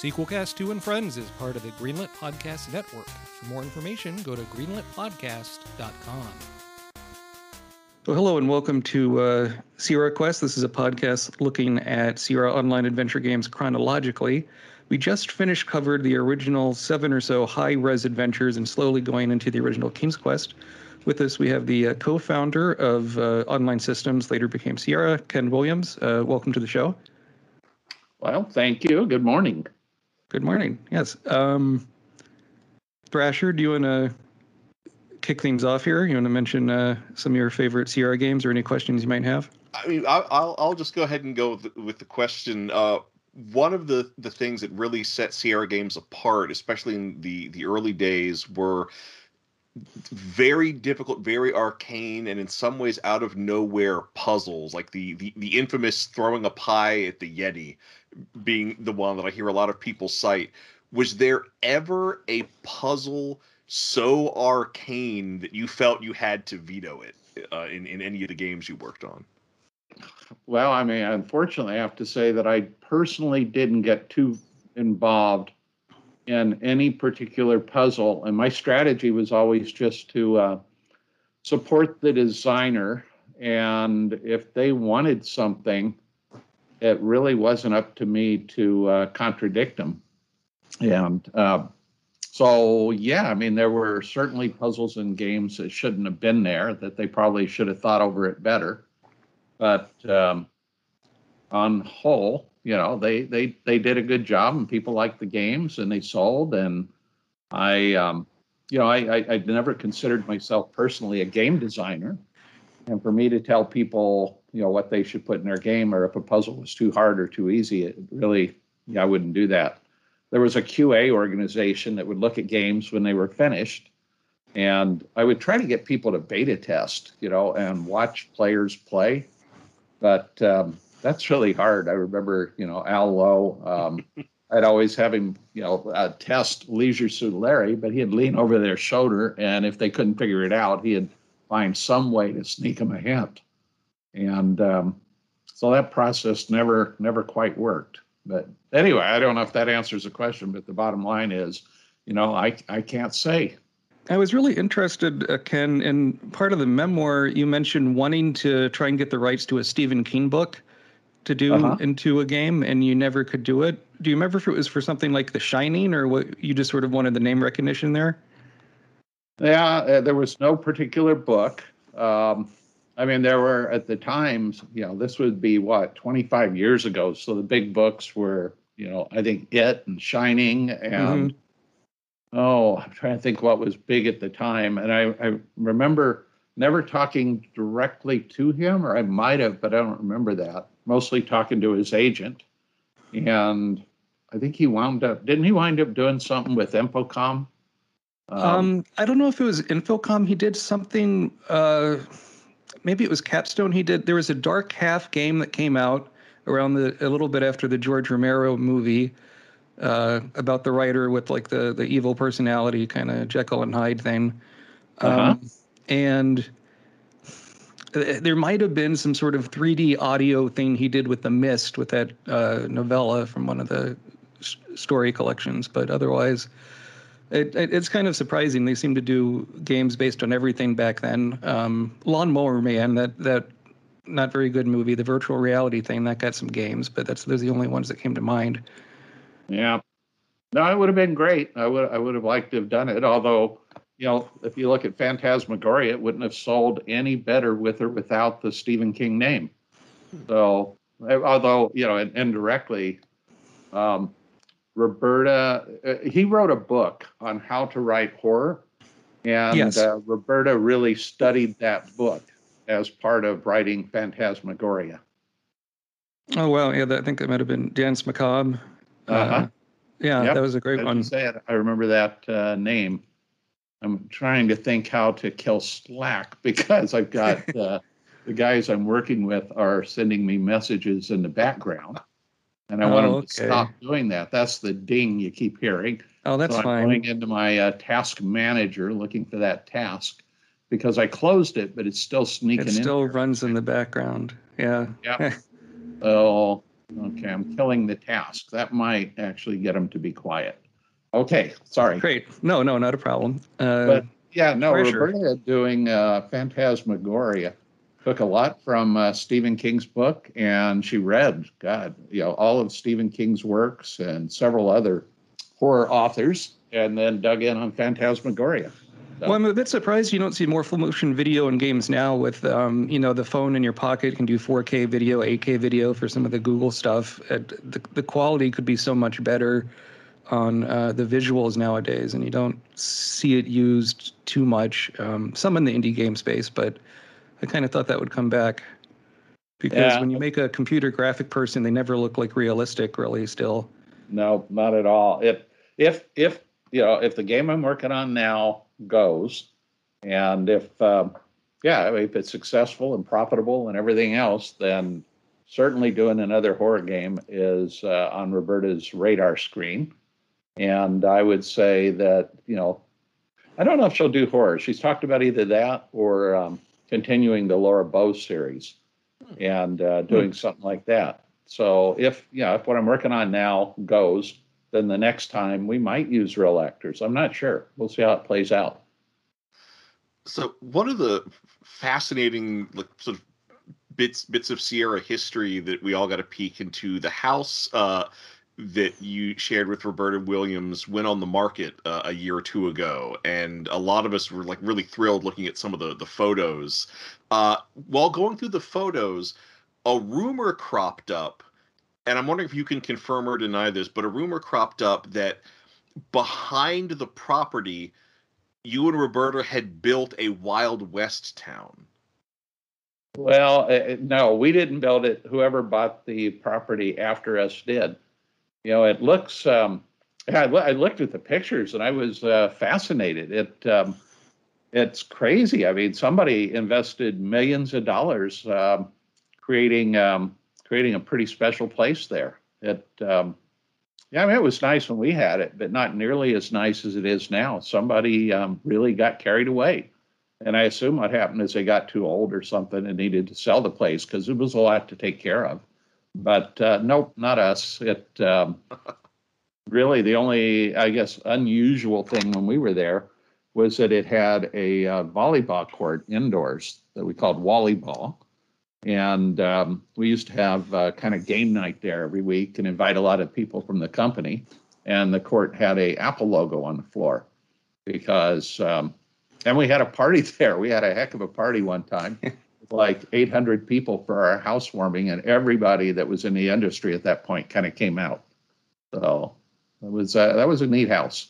Sequelcast 2 and Friends is part of the Greenlit Podcast Network. For more information, go to greenlitpodcast.com. Well, hello and welcome to uh, Sierra Quest. This is a podcast looking at Sierra Online adventure games chronologically. We just finished covered the original seven or so high-res adventures and slowly going into the original King's Quest. With us, we have the uh, co-founder of uh, Online Systems, later became Sierra, Ken Williams. Uh, welcome to the show. Well, thank you. Good morning. Good morning. Yes. Um, Thrasher, do you want to kick things off here? You want to mention uh, some of your favorite Sierra games or any questions you might have? I mean, I'll I'll, just go ahead and go with the, with the question. Uh, one of the the things that really set Sierra games apart, especially in the the early days, were very difficult, very arcane, and in some ways out of nowhere puzzles, like the the, the infamous throwing a pie at the Yeti being the one that I hear a lot of people cite. Was there ever a puzzle so arcane that you felt you had to veto it uh, in in any of the games you worked on? Well, I mean, unfortunately, I have to say that I personally didn't get too involved in any particular puzzle. And my strategy was always just to uh, support the designer. And if they wanted something, it really wasn't up to me to uh, contradict them. And uh, so, yeah, I mean, there were certainly puzzles and games that shouldn't have been there, that they probably should have thought over it better. But um, on whole, you know they they they did a good job and people liked the games and they sold and i um you know i i, I never considered myself personally a game designer. And for me to tell people you know what they should put in their game or if a puzzle was too hard or too easy it really yeah, i wouldn't do that. There was a qa organization that would look at games when they were finished and i would try to get people to beta test you know and watch players play. But um, that's really hard. I remember, you know, Al Lowe. Um, I'd always have him, you know, uh, test Leisure Suit Larry, but he'd lean over their shoulder, and if they couldn't figure it out, he'd find some way to sneak him a hint. And um, so that process never, never quite worked. But anyway, I don't know if that answers the question, but the bottom line is, you know, I I can't say. I was really interested, uh, Ken, in part of the memoir. You mentioned wanting to try and get the rights to a Stephen King book to do uh-huh. into a game and you never could do it. Do you remember if it was for something like The Shining or what you just sort of wanted the name recognition there? Yeah, uh, there was no particular book. Um, I mean, there were at the times, you know, this would be what, 25 years ago. So the big books were, you know, I think It and Shining and, mm-hmm. oh, I'm trying to think what was big at the time. And I, I remember never talking directly to him, or I might have, but I don't remember that mostly talking to his agent. And I think he wound up, didn't he wind up doing something with Infocom? Um, um, I don't know if it was Infocom. He did something, uh, maybe it was Capstone. He did, there was a Dark Half game that came out around the, a little bit after the George Romero movie. Uh, about the writer with like the the evil personality kind of Jekyll and Hyde thing, uh-huh. And there might have been some sort of 3D audio thing he did with the Mist with that uh, novella from one of the story collections, but otherwise, it, it, it's kind of surprising. They seem to do games based on everything back then. Um, Lawnmower Man, that that not very good movie, the virtual reality thing that got some games, but that's those are the only ones that came to mind. Yeah, no, it would have been great. I would I would have liked to have done it, although you know, if you look at Phantasmagoria, it wouldn't have sold any better with or without the Stephen King name. So, although, you know, indirectly, um, Roberta, uh, he wrote a book on how to write horror. And yes. uh, Roberta really studied that book as part of writing Phantasmagoria. Oh, well, yeah, I think that might have been Danse Macabre. Uh, uh-huh. Yeah, yep. that was a great one. Say it. I remember that uh, name. I'm trying to think how to kill slack because I've got uh, the guys I'm working with are sending me messages in the background, and I oh, want them okay. to stop doing that. That's the ding you keep hearing. Oh, that's so I'm fine. Going into my uh, task manager looking for that task because I closed it, but it's still sneaking. In. It still in runs in the background. Yeah. Yeah. oh, Okay, I'm killing the task. That might actually get them to be quiet. Okay, sorry. Great. No, no, not a problem. Uh, But yeah, no, pressure. Roberta doing uh, Phantasmagoria took a lot from uh, Stephen King's book, and she read, God, you know, all of Stephen King's works and several other horror authors, and then dug in on Phantasmagoria. Well, I'm a bit surprised you don't see more full motion video in games now. With um, you know, the phone in your pocket can do 4K video, 8K video for some of the Google stuff. Uh, the the quality could be so much better on uh, the visuals nowadays, and you don't see it used too much. Um, some in the indie game space, but I kind of thought that would come back because Yeah. when you make a computer graphic person, they never look like realistic, really. Still, No, not at all. If if if you know if the game I'm working on now goes, and if um, yeah, if it's successful and profitable and everything else, then certainly doing another horror game is uh, on Roberta's radar screen. And I would say that you know, I don't know if she'll do horror. She's talked about either that or um, continuing the Laura Bow series and uh, doing something like that. So if you know if what I'm working on now goes, then the next time we might use real actors. I'm not sure. We'll see how it plays out. So one of the fascinating like sort of bits bits of Sierra history that we all got a peek into the house uh, that you shared with Roberta Williams went on the market uh, a year or two ago, and a lot of us were like really thrilled looking at some of the the photos. Uh, while going through the photos, a rumor cropped up, and I'm wondering if you can confirm or deny this, but a rumor cropped up that behind the property you and Roberta had built a Wild West town. Well, uh, no, we didn't build it. Whoever bought the property after us did. You know, it looks. Um, I, I looked at the pictures and I was uh, fascinated. It um, it's crazy. I mean, somebody invested millions of dollars um, creating um, creating a pretty special place there. It um, yeah, I mean, it was nice when we had it, but not nearly as nice as it is now. Somebody um, really got carried away. And I assume what happened is they got too old or something and needed to sell the place because it was a lot to take care of. But uh, nope, not us. It um, really the only, I guess, unusual thing when we were there was that it had a uh, volleyball court indoors that we called Wallyball. And um, we used to have uh, kind of game night there every week and invite a lot of people from the company. And the court had a Apple logo on the floor because um, and we had a party there. We had a heck of a party one time, like 800 people for our housewarming, and everybody that was in the industry at that point kind of came out. So it was uh, that was a neat house.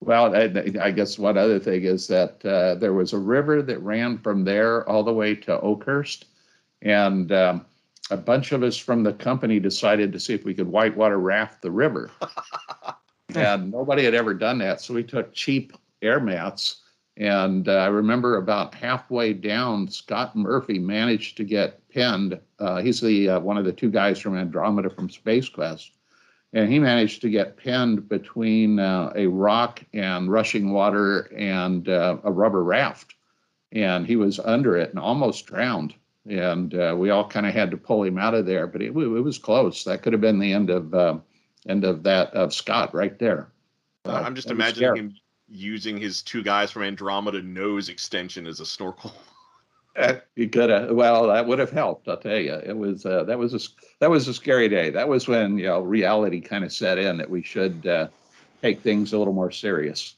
Well, I, I guess one other thing is that uh, there was a river that ran from there all the way to Oakhurst, and um, a bunch of us from the company decided to see if we could whitewater raft the river. and nobody had ever done that, so we took cheap air mats and uh, I remember about halfway down, Scott Murphy managed to get pinned. Uh, he's the uh, one of the two guys from Andromeda from Space Quest, and he managed to get pinned between uh, a rock and rushing water and uh, a rubber raft, and he was under it and almost drowned. And uh, we all kind of had to pull him out of there, but it, it was close. That could have been the end of end of that of Scott right there. I'm just imagining him using his two guys from Andromeda nose extension as a snorkel. Uh, You could have. Well, that would have helped. I'll tell you. It was uh, that was a s- that was a scary day. That was when you know reality kind of set in that we should uh, take things a little more serious.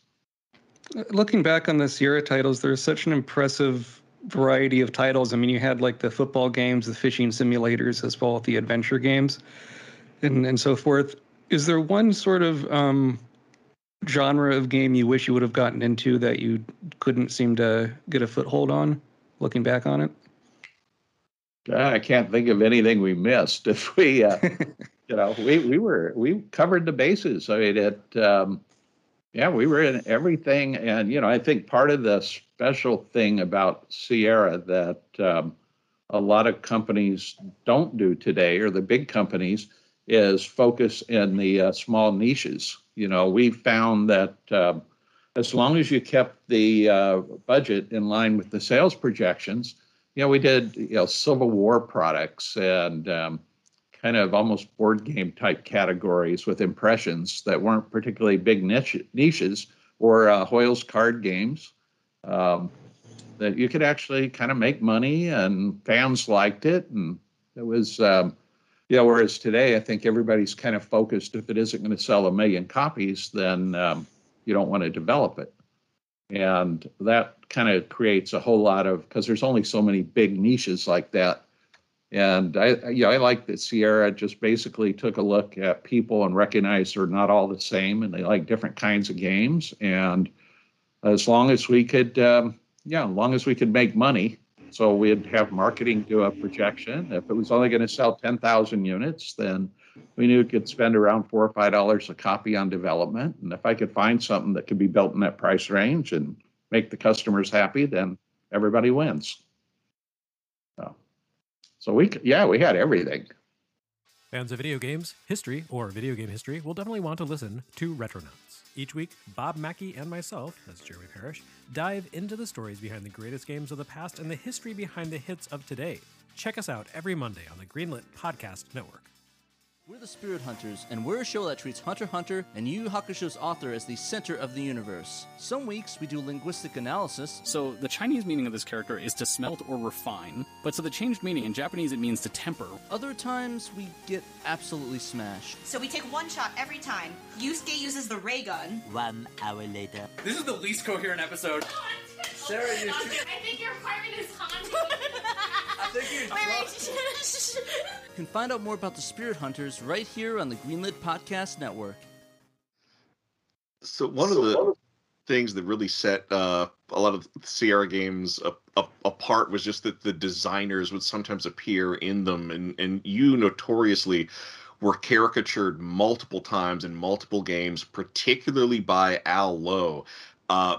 looking back on the Sierra titles, there's such an impressive variety of titles. I mean, you had like the football games, the fishing simulators, as well as the adventure games, and and so forth. Is there one sort of um, genre of game you wish you would have gotten into that you couldn't seem to get a foothold on? Looking back on it, Uh, I can't think of anything we missed. If we, uh, you know, we we were we covered the bases. I mean, it. Um, yeah, we were in everything, and you know, I think part of the special thing about Sierra that um, a lot of companies don't do today, or the big companies, is focus in the uh, small niches. You know, we found that um, as long as you kept the uh, budget in line with the sales projections, you know, we did you know Civil War products and um, kind of almost board game type categories with impressions that weren't particularly big niche, niches or uh, Hoyle's card games. Um, that you could actually kind of make money and fans liked it and it was um, yeah whereas today i think everybody's kind of focused if it isn't going to sell a million copies then um, you don't want to develop it and that kind of creates a whole lot of because there's only so many big niches like that and I, yeah, I like that Sierra just basically took a look at people and recognized they're not all the same, and they like different kinds of games. And as long as we could, um, yeah, as long as we could make money, so we'd have marketing do a projection. If it was only going to sell 10,000 units, then we knew we could spend around four or five dollars a copy on development. And if I could find something that could be built in that price range and make the customers happy, then everybody wins. So, so we, yeah, we had everything. Fans of video games, history, or video game history will definitely want to listen to Retronauts. Each week, Bob Mackey and myself, that's Jeremy Parrish, dive into the stories behind the greatest games of the past and the history behind the hits of today. Check us out every Monday on the Greenlit Podcast Network. We're the Spirit Hunters, and we're a show that treats Hunter Hunter and Yu Yu Hakusho's author as the center of the universe. Some weeks we do linguistic analysis. So the Chinese meaning of this character is to smelt or refine, but so the changed meaning in Japanese it means to temper. Other times we get absolutely smashed. So we take one shot every time. Yusuke uses the ray gun. One hour later. This is the least coherent episode. Sarah, you. I think your apartment is haunted. I think you. Wait, wait. You can find out more about the Spirit Hunters right here on the Greenlit Podcast Network. So one of the things that really set uh, a lot of Sierra games up, up, apart was just that the designers would sometimes appear in them, and and you notoriously were caricatured multiple times in multiple games, particularly by Al Lowe. Uh,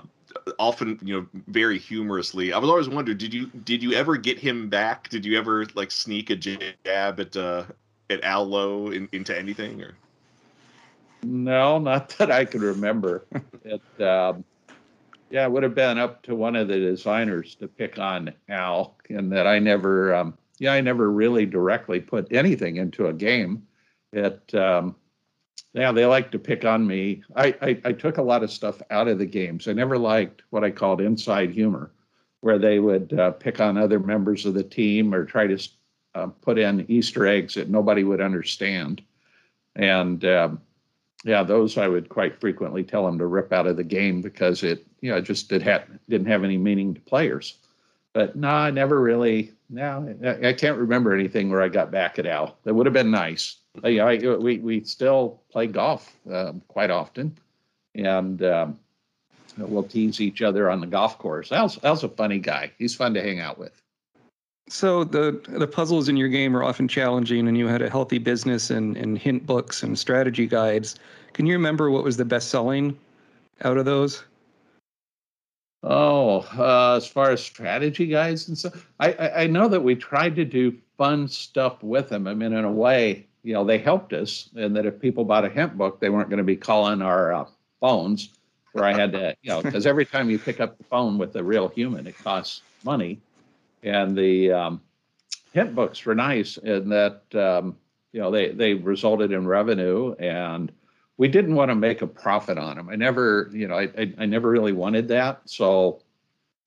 often you know very humorously i was always wondering did you did you ever get him back did you ever like sneak a jab at uh at al lowe in, into anything or No, not that I can remember. it, um, yeah, it would have been up to one of the designers to pick on Al, and that I never, um, yeah, I never really directly put anything into a game. It, um, yeah, they like to pick on me. I, I, I took a lot of stuff out of the games. I never liked what I called inside humor, where they would uh, pick on other members of the team or try to uh, put in Easter eggs that nobody would understand. And um, yeah, those I would quite frequently tell them to rip out of the game because it, you know, just did ha- didn't have any meaning to players. But no, I never really. No, I, I can't remember anything where I got back at Al. That would have been nice. Uh, yeah, I, we we still play golf um, quite often, and um, we'll tease each other on the golf course. Al's, Al's a funny guy. He's fun to hang out with. So the the puzzles in your game are often challenging, and you had a healthy business and, and hint books and strategy guides. Can you remember what was the best selling out of those? Oh, uh, as far as strategy guides and stuff, I, I I know that we tried to do fun stuff with them. I mean, in a way, you know, they helped us, and that if people bought a hint book, they weren't going to be calling our uh, phones. Where I had to, you know, because every time you pick up the phone with a real human, it costs money. And the um, hint books were nice in that um, you know they they resulted in revenue and we didn't want to make a profit on them i never you know i i, I never really wanted that. So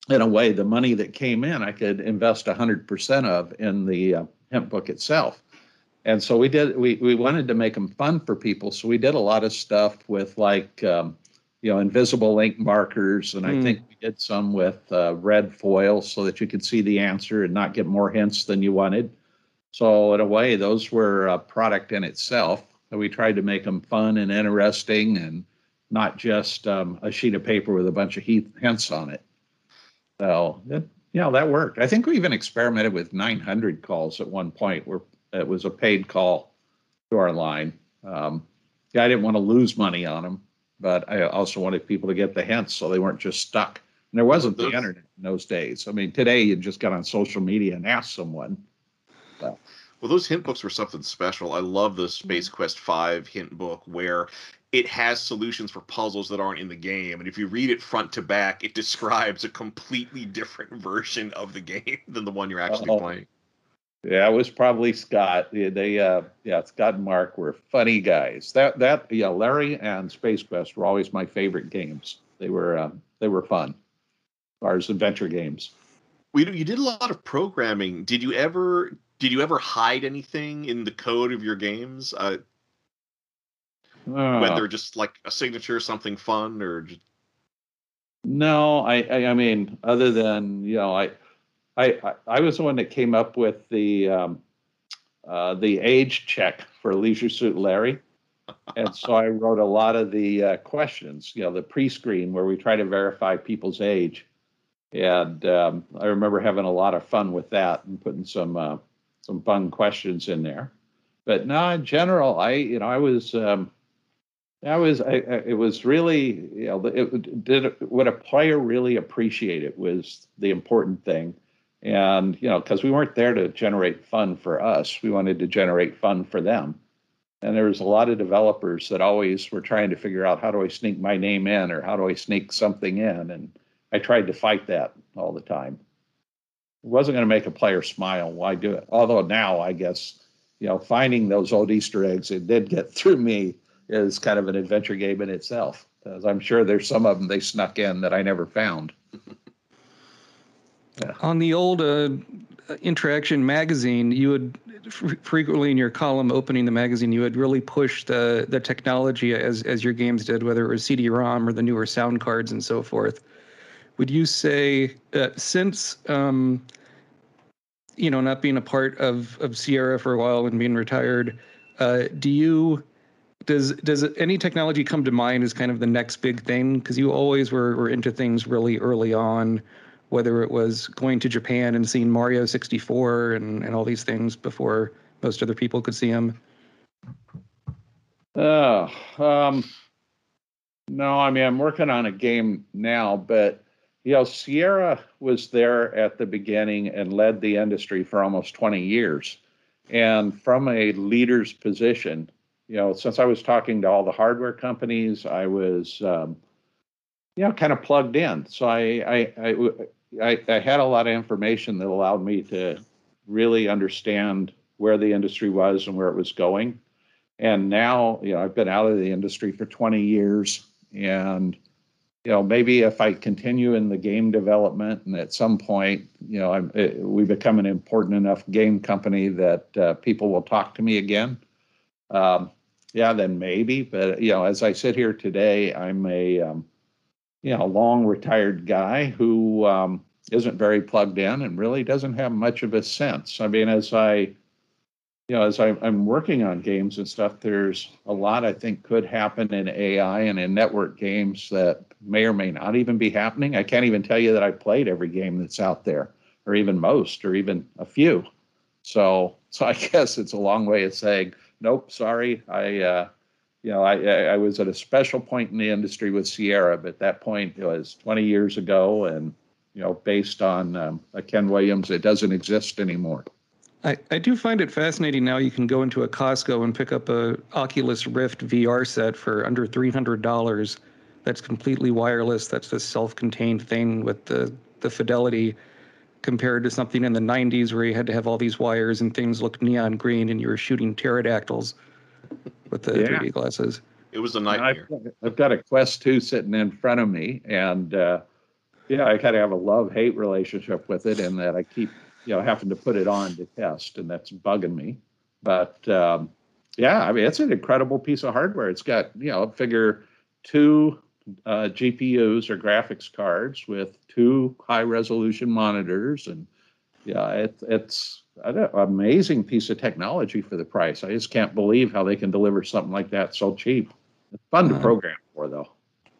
in a way the money that came in i could invest 100% of in the uh, hint book itself and so we did we we wanted to make them fun for people. So we did a lot of stuff with like um, you know invisible ink markers. And i Hmm. think we did some with uh, red foil so that you could see the answer and not get more hints than you wanted. So in a way those were a product in itself. And we tried to make them fun and interesting and not just um, a sheet of paper with a bunch of he- hints on it. So it, yeah that worked. I think we even experimented with 900 calls at one point. Where it was a paid call to our line um, yeah i didn't want to lose money on them but I also wanted people to get the hints so they weren't just stuck. And there wasn't the internet in those days. I mean, today you just got on social media and ask someone. Well, those hint books were something special. I love the Space Quest Five hint book where it has solutions for puzzles that aren't in the game, and if you read it front to back, it describes a completely different version of the game than the one you're actually Oh. playing. Yeah, it was probably Scott. They, uh, yeah, Scott and Mark were funny guys. That that yeah, Larry and Space Quest were always my favorite games. They were um, they were fun, as adventure games. We you did a lot of programming. Did you ever did you ever hide anything in the code of your games? Uh, Uh, whether just like a signature, something fun, or just, No, I, I, I mean, other than you know, I, I, I- was the one that came up with the, um, uh, the age check for Leisure Suit Larry, and so I wrote a lot of the uh, questions, you know, the pre-screen where we try to verify people's age, and um, I remember having a lot of fun with that and putting some uh, some fun questions in there. But no, in general, I, you know, I was. Um, was I, I, it was really you know it did what a player really appreciated was the important thing and you know because we weren't there to generate fun for us we wanted to generate fun for them and there was a lot of developers that always were trying to figure out how do i sneak my name in or how do i sneak something in and i tried to fight that all the time it wasn't going to make a player smile why do it although now i guess you know finding those old easter eggs it did get through me is kind of an adventure game in itself. Because I'm sure there's some of them they snuck in that I never found. On the old uh, Interaction magazine, you would fr- frequently in your column opening the magazine, you would really push the the technology as as your games did, whether it was CD-ROM or the newer sound cards and so forth. Would you say since um, you know not being a part of of Sierra for a while and being retired, uh, do you does does any technology come to mind as kind of the next big thing? Because you always were, were into things really early on, whether it was going to Japan and seeing Mario 64 and, and all these things before most other people could see them. Oh, um, no, I mean, I'm working on a game now, but, you know, Sierra was there at the beginning and led the industry for almost 20 years. And from a leader's position, you know, since I was talking to all the hardware companies, I was, um, you know, kind of plugged in. So I, I, I, I, I had a lot of information that allowed me to really understand where the industry was and where it was going. And now, you know, I've been out of the industry for 20 years, and you know, maybe if I continue in the game development, and at some point, you know, I'm, it, we become an important enough game company that uh, people will talk to me again. Um, yeah, then maybe. But you know, as I sit here today, I'm a um, you know long retired guy who um, isn't very plugged in and really doesn't have much of a sense. I mean, as I you know, as I, I'm working on games and stuff, there's a lot I think could happen in AI and in network games that may or may not even be happening. I can't even tell you that I played every game that's out there, or even most, or even a few. So, so I guess it's a long way of saying nope, sorry. I, uh, you know, I, I was at a special point in the industry with Sierra, but that point was 20 years ago, and you know, based on um, a Ken Williams, it doesn't exist anymore. I, I do find it fascinating now you can go into a Costco and pick up a Oculus Rift VR set for under $300 that's completely wireless that's a self-contained thing with the, the fidelity compared to something in the 90s where you had to have all these wires and things looked neon green and you were shooting pterodactyls with the Yeah. 3D glasses. it was a I've, nightmare. I've got a Quest 2 sitting in front of me, and uh, yeah, I kind of have a love-hate relationship with it, in that I keep, you know, having to put it on to test, and that's bugging me. But um, yeah, I mean, it's an incredible piece of hardware. It's got, you know, figure two uh, GPUs or graphics cards with two high-resolution monitors, and yeah, it, it's an amazing piece of technology for the price. I just can't believe how they can deliver something like that so cheap. It's fun to Uh, program for, though.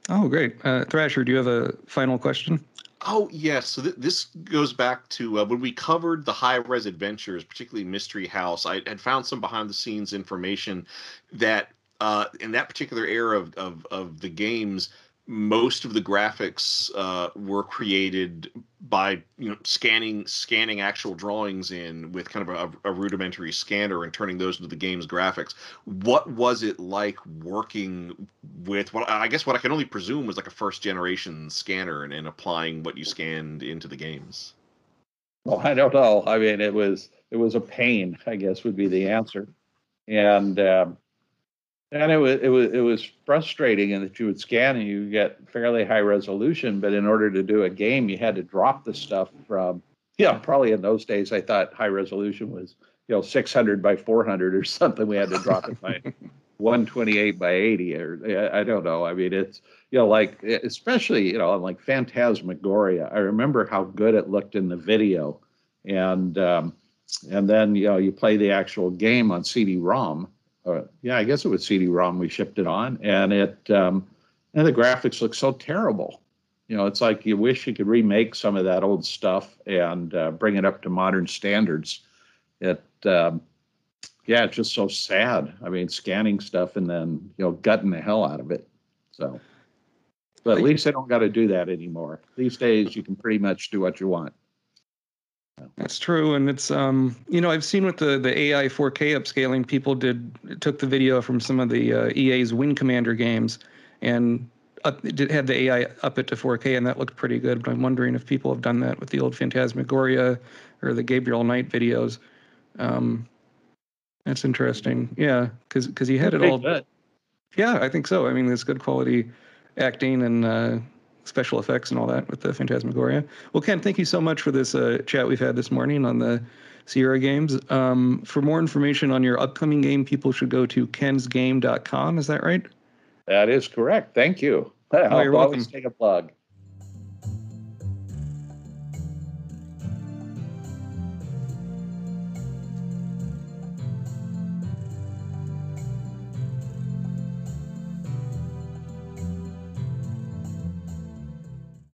Oh, great. Uh, Thrasher, do you have a final question? Oh yes, so th- this goes back to uh, when we covered the high res adventures, particularly Mystery House. I had found some behind the scenes information that uh, in that particular era of, of of the games, most of the graphics uh, were created by you know scanning scanning actual drawings in with kind of a, a rudimentary scanner and turning those into the game's graphics. What was it like working with what I guess what I can only presume was like a first generation scanner and, and applying what you scanned into the games? Well, I don't know. I mean, it was it was a pain, I guess would be the answer. And um, and it was it was it was frustrating in that you would scan and you get fairly high resolution, but in order to do a game, you had to drop the stuff from yeah, probably in those days I thought high resolution was you know 600 by 400 or something. We had to drop it by 128 by 80 or I don't know. I mean, it's you know like especially you know like Phantasmagoria. I remember how good it looked in the video, and um, and then you know you play the actual game on CD-ROM. Uh, yeah, I guess it was CD-ROM we shipped it on, and it um, and the graphics look so terrible. You know, it's like you wish you could remake some of that old stuff and uh, bring it up to modern standards. It um, yeah, it's just so sad. I mean, scanning stuff and then you know gutting the hell out of it. So, but at least I don't got to do that anymore. These days, you can pretty much do what you want. That's true, and it's um, you know, I've seen with the the AI 4K upscaling, people did took the video from some of the uh, EA's Wing Commander games, and up, did had the AI up it to 4K, and that looked pretty good. But I'm wondering if people have done that with the old Phantasmagoria or the Gabriel Knight videos. Um, that's interesting. Yeah, because because he had it all. Yeah, I think so. I mean, there's good quality acting and uh, special effects and all that with the Phantasmagoria. Well, Ken, thank you so much for this uh, chat we've had this morning on the Sierra games. Um, for more information on your upcoming game, people should go to kensgame.com. Is that right? That is correct. Thank you. Oh, I'll you're always welcome. take a plug.